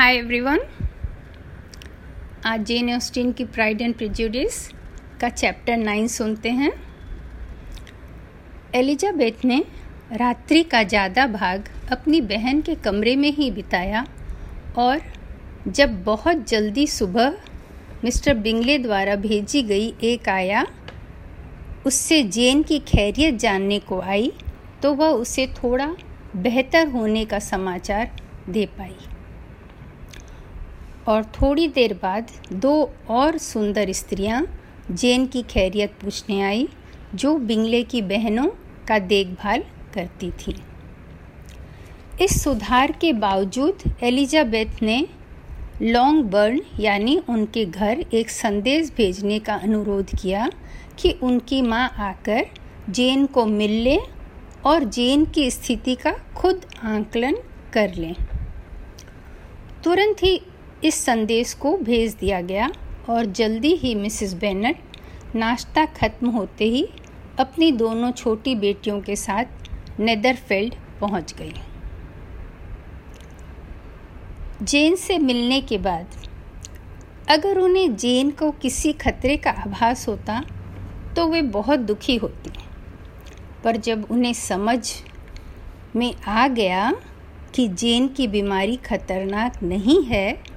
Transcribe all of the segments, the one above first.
हाय everyone आज Jane Austen की Pride and Prejudice का चैप्टर नाइन सुनते हैं। एलिजाबेथ ने रात्रि का ज़्यादा भाग अपनी बहन के कमरे में ही बिताया और जब बहुत जल्दी सुबह मिस्टर बिंगले द्वारा भेजी गई एक आया, उससे जेन की खैरियत जानने को आई तो वह उसे थोड़ा बेहतर होने का समाचार दे पाई। और थोड़ी देर बाद दो और सुंदर स्त्रियाँ जैन की खैरियत पूछने आई, जो बिंगले की बहनों का देखभाल करती थी। इस सुधार के बावजूद एलिजाबेथ ने लॉन्ग बर्न यानी उनके घर एक संदेश भेजने का अनुरोध किया कि उनकी माँ आकर जेन को मिल ले और जेन की स्थिति का खुद आंकलन कर लें। तुरंत ही इस संदेश को भेज दिया गया और जल्दी ही मिसेस बेनट नाश्ता खत्म होते ही अपनी दोनों छोटी बेटियों के साथ नेदरफेल्ड पहुँच गई। जेन से मिलने के बाद अगर उन्हें जेन को किसी खतरे का आभास होता तो वे बहुत दुखी होती। पर जब उन्हें समझ में आ गया कि जेन की बीमारी खतरनाक नहीं है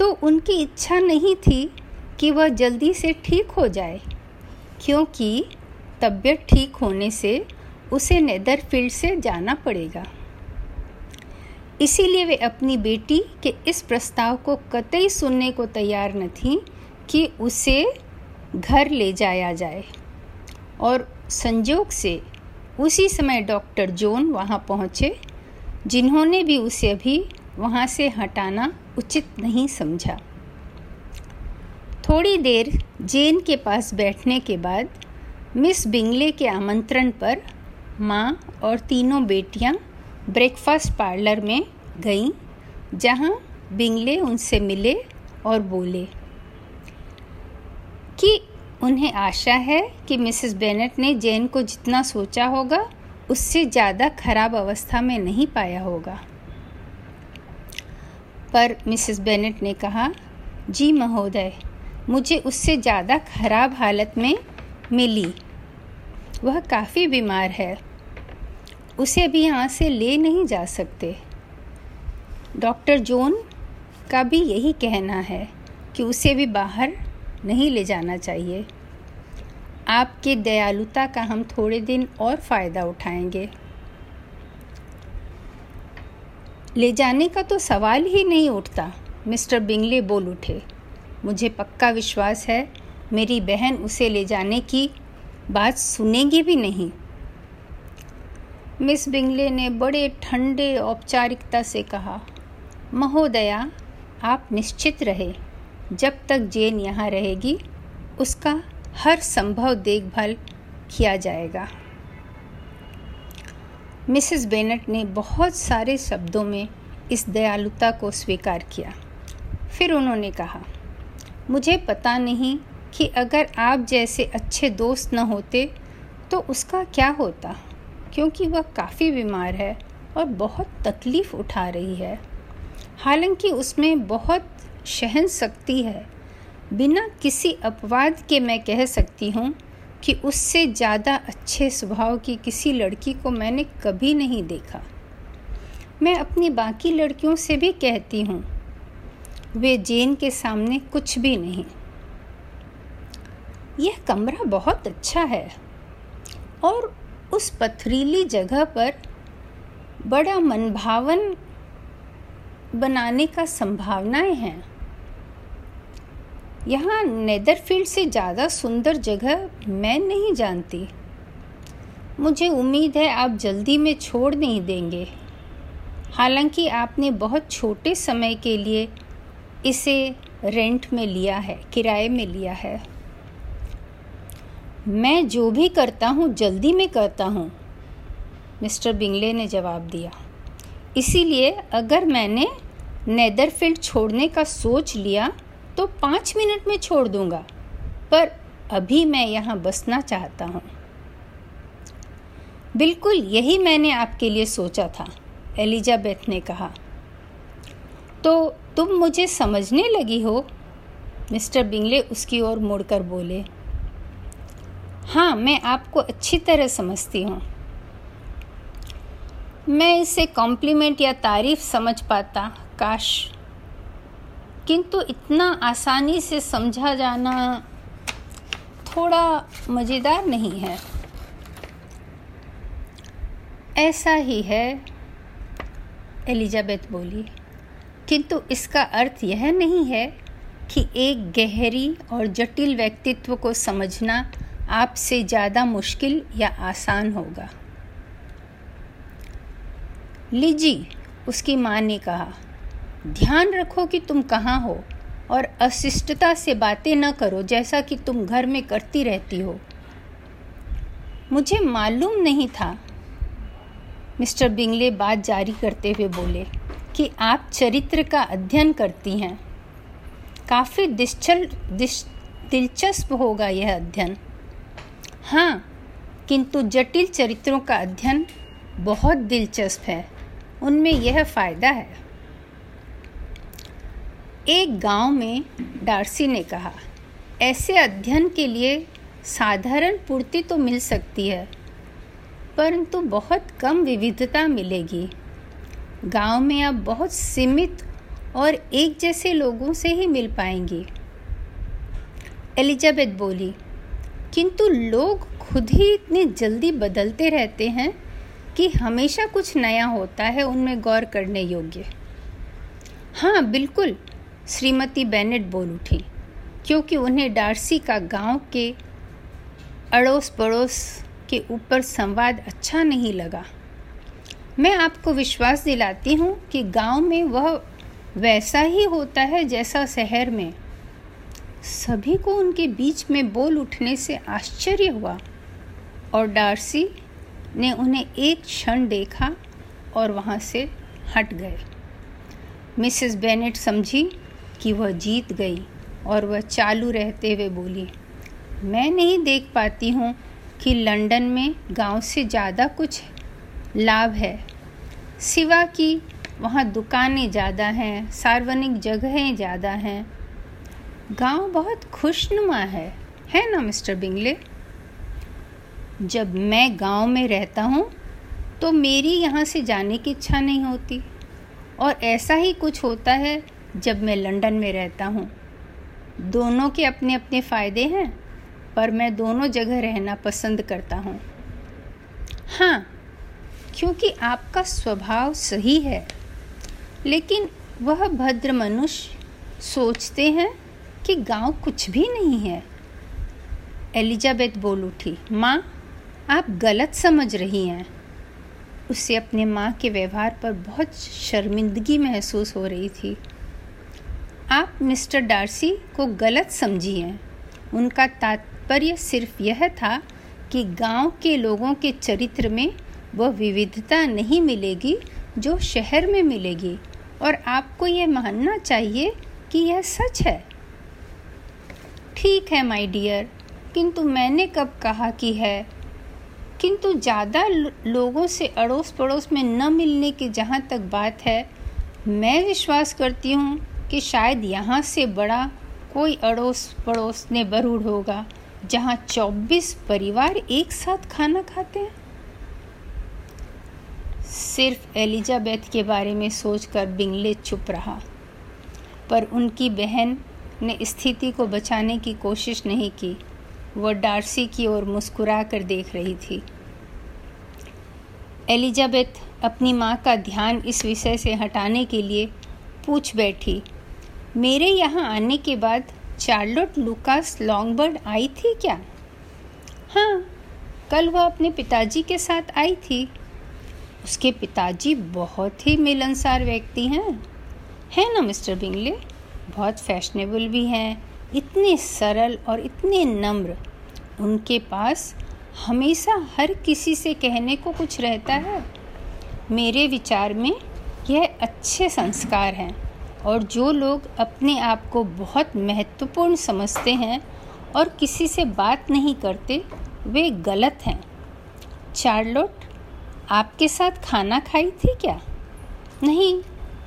तो उनकी इच्छा नहीं थी कि वह जल्दी से ठीक हो जाए, क्योंकि तबीयत ठीक होने से उसे नेदरफील्ड से जाना पड़ेगा। इसीलिए वे अपनी बेटी के इस प्रस्ताव को कतई सुनने को तैयार न थी कि उसे घर ले जाया जाए। और संजोग से उसी समय डॉक्टर जोन वहाँ पहुँचे, जिन्होंने भी उसे अभी वहाँ से हटाना उचित नहीं समझा। थोड़ी देर जेन के पास बैठने के बाद मिस बिंगले के आमंत्रण पर माँ और तीनों बेटियाँ ब्रेकफास्ट पार्लर में गईं, जहाँ बिंगले उनसे मिले और बोले, कि उन्हें आशा है कि मिसेस बेनेट ने जेन को जितना सोचा होगा, उससे ज़्यादा खराब अवस्था में नहीं पाया होगा। पर मिसेस बेनेट ने कहा, जी महोदय, मुझे उससे ज़्यादा खराब हालत में मिली। वह काफ़ी बीमार है। उसे भी यहाँ से ले नहीं जा सकते। डॉक्टर जोन का भी यही कहना है कि उसे भी बाहर नहीं ले जाना चाहिए। आपके दयालुता का हम थोड़े दिन और फ़ायदा उठाएँगे। ले जाने का तो सवाल ही नहीं उठता। मिस्टर बिंगले बोल उठे, मुझे पक्का विश्वास है, मेरी बहन उसे ले जाने की बात सुनेगी भी नहीं। मिस बिंगले ने बड़े ठंडे औपचारिकता से कहा, महोदया, आप निश्चित रहे, जब तक जेन यहाँ रहेगी, उसका हर संभव देखभाल किया जाएगा। मिसेस बेनट ने बहुत सारे शब्दों में इस दयालुता को स्वीकार किया। फिर उन्होंने कहा, मुझे पता नहीं कि अगर आप जैसे अच्छे दोस्त न होते तो उसका क्या होता? क्योंकि वह काफ़ी बीमार है और बहुत तकलीफ़ उठा रही है। हालाँकि उसमें बहुत सहन शक्ति है। बिना किसी अपवाद के मैं कह सकती हूँ कि उससे ज़्यादा अच्छे स्वभाव की किसी लड़की को मैंने कभी नहीं देखा। मैं अपनी बाकी लड़कियों से भी कहती हूँ, वे जेन के सामने कुछ भी नहीं। यह कमरा बहुत अच्छा है और उस पथरीली जगह पर बड़ा मनभावन बनाने का संभावनाएँ हैं। यहाँ नेदरफील्ड से ज़्यादा सुंदर जगह मैं नहीं जानती। मुझे उम्मीद है आप जल्दी में छोड़ नहीं देंगे। हालाँकि आपने बहुत छोटे समय के लिए इसे रेंट में लिया है, किराए में लिया है। मैं जो भी करता हूँ, जल्दी में करता हूँ, मिस्टर बिंगले ने जवाब दिया। इसीलिए अगर मैंने नेदरफील्ड छोड़ने का सोच लिया तो पाँच मिनट में छोड़ दूँगा। पर अभी मैं यहाँ बसना चाहता हूँ। बिल्कुल यही मैंने आपके लिए सोचा था, एलिजाबेथ ने कहा। तो तुम मुझे समझने लगी हो? मिस्टर बिंगले उसकी ओर मुड़कर बोले। हाँ मैं आपको अच्छी तरह समझती हूँ। मैं इसे कॉम्प्लीमेंट या तारीफ़ समझ पाता, काश। किंतु इतना आसानी से समझा जाना थोड़ा मज़ेदार नहीं है। ऐसा ही है, एलिजाबेथ बोली। किंतु इसका अर्थ यह नहीं है कि एक गहरी और जटिल व्यक्तित्व को समझना आपसे ज़्यादा मुश्किल या आसान होगा। लीजी, उसकी माँ ने कहा ध्यान रखो कि तुम कहाँ हो और अशिष्टता से बातें न करो जैसा कि तुम घर में करती रहती हो। मुझे मालूम नहीं था मिस्टर बिंगले बात जारी करते हुए बोले कि आप चरित्र का अध्ययन करती हैं। काफ़ी दिश्चल दिश, दिलचस्प होगा यह अध्ययन। हाँ किंतु जटिल चरित्रों का अध्ययन बहुत दिलचस्प है। उनमें यह फ़ायदा है। एक गाँव में डार्सी ने कहा, ऐसे अध्ययन के लिए साधारण पूर्ति तो मिल सकती है, परंतु बहुत कम विविधता मिलेगी। गाँव में आप बहुत सीमित और एक जैसे लोगों से ही मिल पाएँगी। एलिजाबेथ बोली, किंतु लोग खुद ही इतनी जल्दी बदलते रहते हैं कि हमेशा कुछ नया होता है उनमें गौर करने योग्य। हाँ बिल्कुल। श्रीमती बेनेट बोल उठी, क्योंकि उन्हें डार्सी का गाँव के अड़ोस पड़ोस के ऊपर संवाद अच्छा नहीं लगा। मैं आपको विश्वास दिलाती हूँ कि गाँव में वह वैसा ही होता है जैसा शहर में। सभी को उनके बीच में बोल उठने से आश्चर्य हुआ, और डार्सी ने उन्हें एक क्षण देखा और वहाँ से हट गए। मिसेस बेनेट समझी कि वह जीत गई और वह चालू रहते हुए बोली, मैं नहीं देख पाती हूँ कि लंदन में गाँव से ज़्यादा कुछ लाभ है। सिवा कि वहाँ दुकानें ज़्यादा हैं, सार्वजनिक जगहें ज़्यादा हैं। गाँव बहुत खुशनुमा है है ना, मिस्टर बिंगले? जब मैं गाँव में रहता हूँ तो मेरी यहाँ से जाने की इच्छा नहीं होती और ऐसा ही कुछ होता है जब मैं लंदन में रहता हूँ। दोनों के अपने अपने फ़ायदे हैं, पर मैं दोनों जगह रहना पसंद करता हूँ। हाँ क्योंकि आपका स्वभाव सही है, लेकिन वह भद्र मनुष्य सोचते हैं कि गाँव कुछ भी नहीं है। एलिजाबेथ बोल उठी, माँ, आप गलत समझ रही हैं। उसे अपने माँ के व्यवहार पर बहुत शर्मिंदगी महसूस हो रही थी। आप मिस्टर डार्सी को गलत समझिए। उनका तात्पर्य सिर्फ़ यह था कि गाँव के लोगों के चरित्र में वह विविधता नहीं मिलेगी जो शहर में मिलेगी, और आपको यह मानना चाहिए कि यह सच है। ठीक है, माय डियर, किंतु मैंने कब कहा कि है? किंतु ज़्यादा लोगों से अड़ोस पड़ोस में न मिलने की जहाँ तक बात है, मैं विश्वास करती हूँ कि शायद यहाँ से बड़ा कोई अड़ोस पड़ोस ने बरूढ़ होगा, जहाँ 24 परिवार एक साथ खाना खाते हैं। सिर्फ़ एलिजाबेथ के बारे में सोचकर बिंगले चुप रहा, पर उनकी बहन ने स्थिति को बचाने की कोशिश नहीं की। वह डार्सी की ओर मुस्कुरा कर देख रही थी। एलिजाबेथ अपनी माँ का ध्यान इस विषय से हटाने के लिए पूछ बैठी मेरे यहाँ आने के बाद चार्लोट लुकास लॉन्गबर्ड आई थी क्या? हाँ कल वह अपने पिताजी के साथ आई थी। उसके पिताजी बहुत ही मिलनसार व्यक्ति हैं। है ना, मिस्टर बिंगले? बहुत फैशनेबल भी हैं, इतने सरल और इतने नम्र। उनके पास हमेशा हर किसी से कहने को कुछ रहता है। मेरे विचार में यह अच्छे संस्कार हैं। और जो लोग अपने आप को बहुत महत्वपूर्ण समझते हैं और किसी से बात नहीं करते, वे गलत हैं। चार्लोट, आपके साथ खाना खाई थी क्या? नहीं,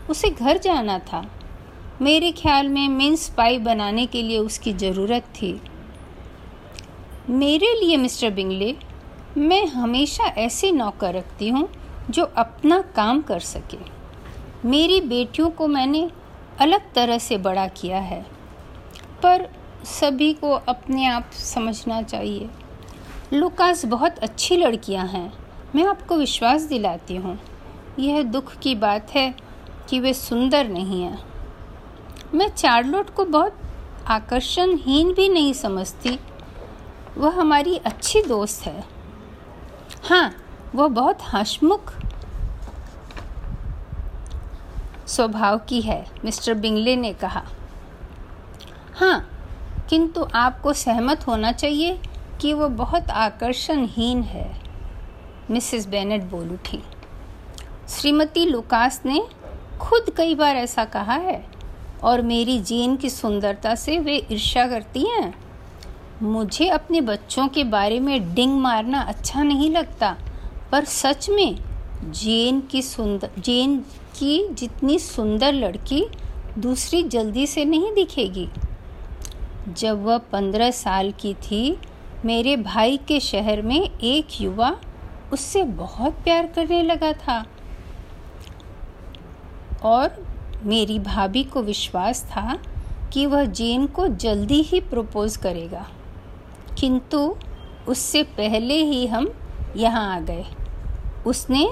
उसे घर जाना था। मेरे ख्याल में मिन्स पाई बनाने के लिए उसकी ज़रूरत थी। मेरे लिए, मिस्टर बिंगले, मैं हमेशा ऐसे नौकर रखती हूँ जो अपना काम कर सके। मेरी बेटियों को मैंने अलग तरह से बड़ा किया है। पर सभी को अपने आप समझना चाहिए। लुकास बहुत अच्छी लड़कियाँ हैं। मैं आपको विश्वास दिलाती हूँ। यह दुख की बात है कि वे सुंदर नहीं हैं। मैं चार्लोट को बहुत आकर्षणहीन भी नहीं समझती। वह हमारी अच्छी दोस्त है। हाँ वह बहुत हंसमुख स्वभाव की है, मिस्टर बिंगले ने कहा। हाँ किंतु आपको सहमत होना चाहिए कि वो बहुत आकर्षणहीन है, मिसेस बेनेट बोल उठी। श्रीमती लुकास ने खुद कई बार ऐसा कहा है, और मेरी जीन की सुंदरता से वे ईर्ष्या करती हैं। मुझे अपने बच्चों के बारे में डिंग मारना अच्छा नहीं लगता, पर सच में जेन की सुंदर, जेन की जितनी सुंदर लड़की दूसरी जल्दी से नहीं दिखेगी। जब वह पंद्रह साल की थी, मेरे भाई के शहर में एक युवा उससे बहुत प्यार करने लगा था। और मेरी भाभी को विश्वास था कि वह जेन को जल्दी ही प्रपोज करेगा। किंतु उससे पहले ही हम यहाँ आ गए। उसने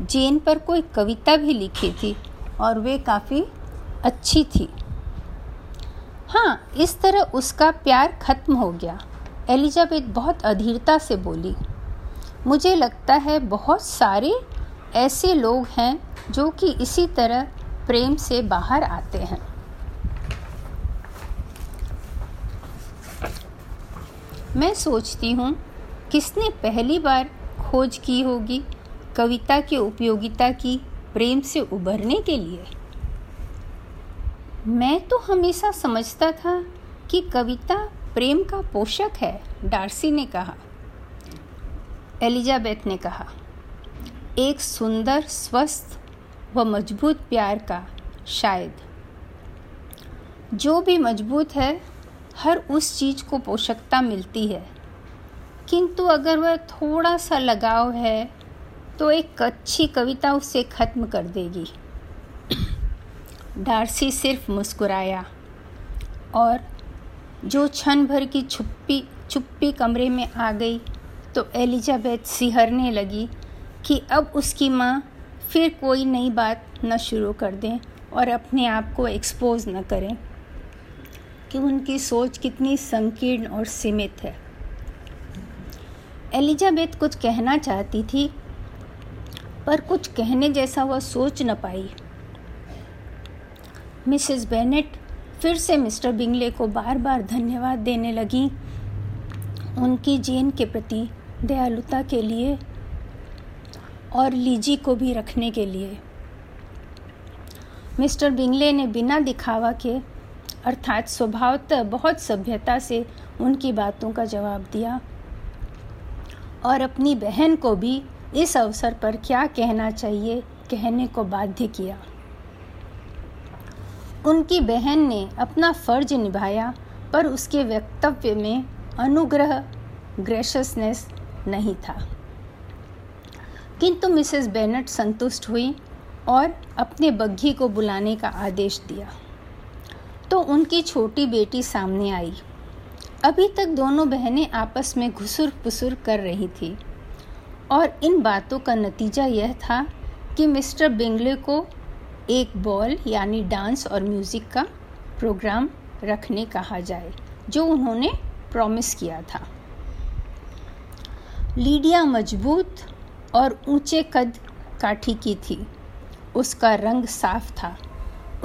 जेन पर कोई कविता भी लिखी थी और वे काफ़ी अच्छी थी। हाँ इस तरह उसका प्यार खत्म हो गया। एलिजाबेथ बहुत अधीरता से बोली, मुझे लगता है बहुत सारे ऐसे लोग हैं जो कि इसी तरह प्रेम से बाहर आते हैं। मैं सोचती हूँ, किसने पहली बार खोज की होगी? कविता की उपयोगिता की प्रेम से उभरने के लिए। मैं तो हमेशा समझता था कि कविता प्रेम का पोषक है, डार्सी ने कहा। एलिजाबेथ ने कहा, एक सुंदर, स्वस्थ व मज़बूत प्यार का शायद। जो भी मज़बूत है, हर उस चीज़ को पोषकता मिलती है। किंतु अगर वह थोड़ा सा लगाव है तो एक अच्छी कविता उसे ख़त्म कर देगी। डार्सी सिर्फ़ मुस्कुराया और जो क्षण भर की छुप्पी चुप्पी कमरे में आ गई तो एलिजाबेथ सिहरने लगी कि अब उसकी माँ फिर कोई नई बात न शुरू कर दें और अपने आप को एक्सपोज न करें कि उनकी सोच कितनी संकीर्ण और सीमित है। एलिजाबेथ कुछ कहना चाहती थी पर कुछ कहने जैसा वह सोच न पाई। मिसेस बेनेट फिर से मिस्टर बिंगले को बार बार धन्यवाद देने लगी। उनकी जेन के प्रति दयालुता के लिए और लीजी को भी रखने के लिए। मिस्टर बिंगले ने बिना दिखावा के, अर्थात स्वभावतः बहुत सभ्यता से उनकी बातों का जवाब दिया और अपनी बहन को भी इस अवसर पर क्या कहना चाहिए कहने को बाध्य किया। उनकी बहन ने अपना फ़र्ज़ निभाया, पर उसके वक्तव्य में अनुग्रह ग्रेशसनेस नहीं था। किंतु मिसेस बेनेट संतुष्ट हुई और अपने बग्घी को बुलाने का आदेश दिया। तो उनकी छोटी बेटी सामने आई। अभी तक दोनों बहनें आपस में घुसुर पुसुर कर रही थी। और इन बातों का नतीजा यह था कि मिस्टर बिंगले को एक बॉल यानी डांस और म्यूज़िक का प्रोग्राम रखने कहा जाए, जो उन्होंने प्रॉमिस किया था। लीडिया मज़बूत और ऊँचे कद काठी की थी। उसका रंग साफ़ था।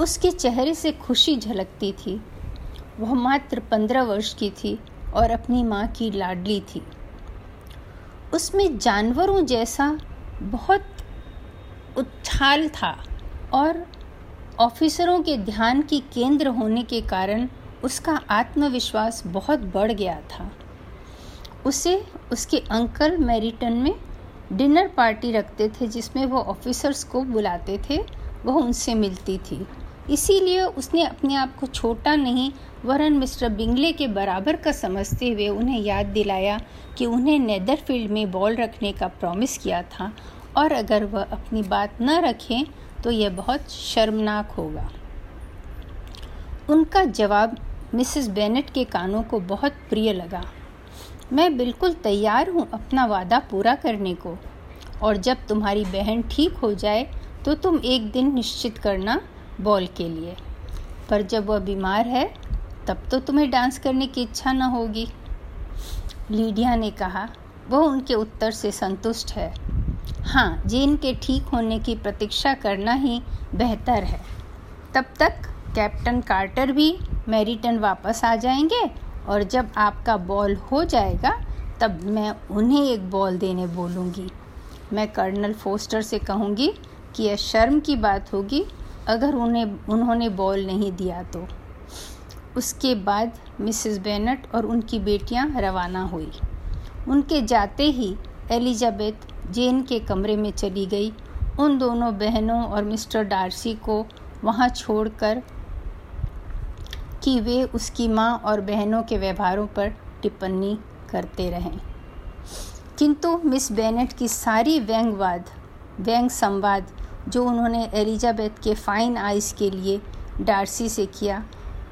उसके चेहरे से खुशी झलकती थी। वह मात्र पंद्रह वर्ष की थी और अपनी माँ की लाडली थी। उसमें जानवरों जैसा बहुत उछाल था और ऑफिसरों के ध्यान की केंद्र होने के कारण उसका आत्मविश्वास बहुत बढ़ गया था। उसे उसके अंकल मैरिटन में डिनर पार्टी रखते थे जिसमें वो ऑफिसर्स को बुलाते थे, वह उनसे मिलती थी। इसीलिए उसने अपने आप को छोटा नहीं, वरन मिस्टर बिंगले के बराबर का समझते हुए उन्हें याद दिलाया कि उन्हें नेदरफील्ड में बॉल रखने का प्रॉमिस किया था और अगर वह अपनी बात न रखें तो यह बहुत शर्मनाक होगा। उनका जवाब मिसेस बेनेट के कानों को बहुत प्रिय लगा। मैं बिल्कुल तैयार हूँ अपना वादा पूरा करने को, और जब तुम्हारी बहन ठीक हो जाए तो तुम एक दिन निश्चित करना बॉल के लिए। पर जब वह बीमार है, तब तो तुम्हें डांस करने की इच्छा न होगी। लीडिया ने कहा, वह उनके उत्तर से संतुष्ट है। हाँ जेन के ठीक होने की प्रतीक्षा करना ही बेहतर है। तब तक कैप्टन कार्टर भी मैरिटन वापस आ जाएँगे और जब आपका बॉल हो जाएगा, तब मैं उन्हें एक बॉल देने बोलूँगी। मैं कर्नल फोस्टर से कहूँगी कि यह शर्म की बात होगी अगर उन्हें, उन्होंने बॉल नहीं दिया तो। उसके बाद मिसेस बेनट और उनकी बेटियाँ रवाना हुई। उनके जाते ही एलिजाबेथ जेन के कमरे में चली गई। उन दोनों बहनों और मिस्टर डार्सी को वहाँ छोड़कर कि वे उसकी माँ और बहनों के व्यवहारों पर टिप्पणी करते रहें। किंतु मिस बेनेट की सारी व्यंगवाद व्यंग संवाद जो उन्होंने एलिजाबेथ के फाइन आइज़ के लिए डार्सी से किया,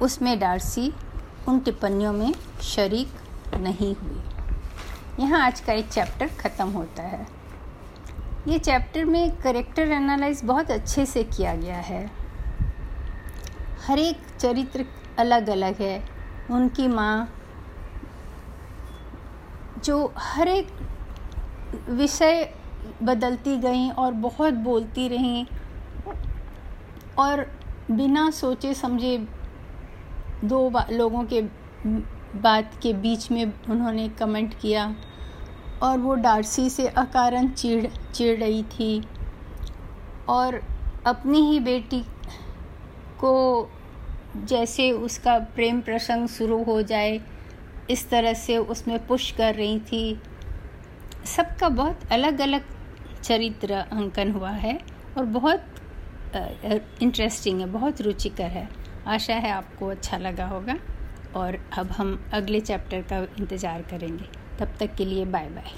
उसमें डार्सी उन टिप्पणियों में शरीक नहीं हुई। यहाँ आज का एक चैप्टर ख़त्म होता है। ये चैप्टर में करेक्टर एनालाइज बहुत अच्छे से किया गया है। हर एक चरित्र अलग अलग है। उनकी माँ जो हर एक विषय बदलती गईं और बहुत बोलती रहीं और बिना सोचे समझे दो लोगों के बात के बीच में उन्होंने कमेंट किया और वो डार्सी से अकारण चिड़ चिड़ रही थी और अपनी ही बेटी को जैसे उसका प्रेम प्रसंग शुरू हो जाए, इस तरह से उसमें पुश कर रही थी। सबका बहुत अलग अलग चरित्र अंकन हुआ है और बहुत इंटरेस्टिंग है, बहुत रुचिकर है। आशा है आपको अच्छा लगा होगा और अब हम अगले चैप्टर का इंतज़ार करेंगे। तब तक के लिए बाय बाय